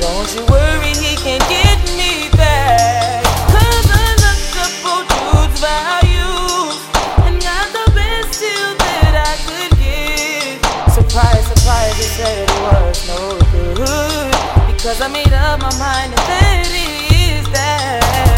Don't you worry, he can get me back. Cause I looked up values and got the best deal that I could. Surprise, surprise, he said it was no good. Because I made up my mind that it is that.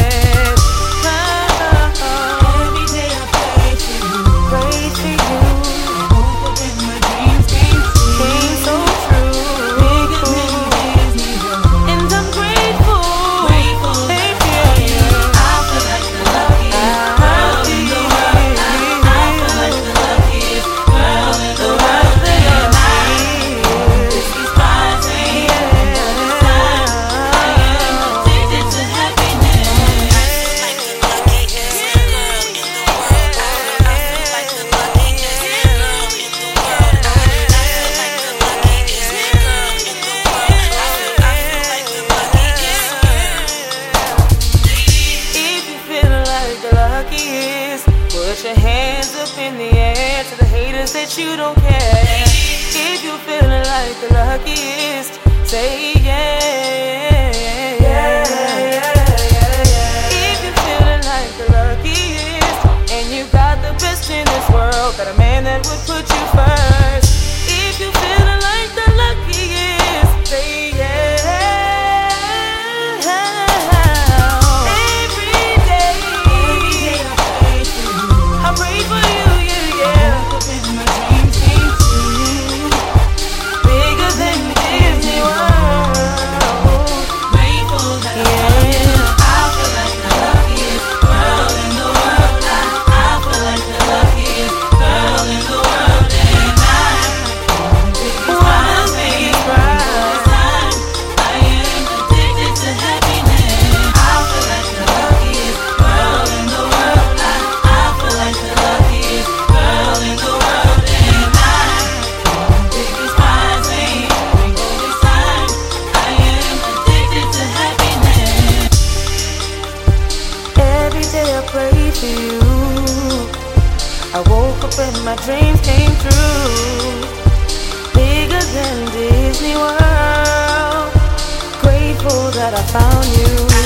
Put your hands up in the air to the haters that you don't care. If you feeling like the luckiest, say yeah. If you feeling like the luckiest, and you got the best in this world, got a man that would put you first. For you. I woke up and my dreams came true. Bigger than Disney World. Grateful that I found you.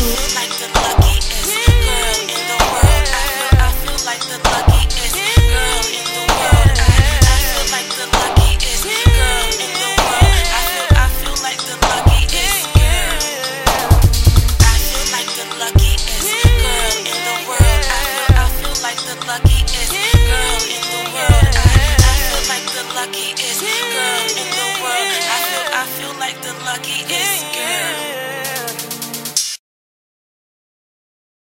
Luckiest girl in the world. I feel, I feel like the luckiest.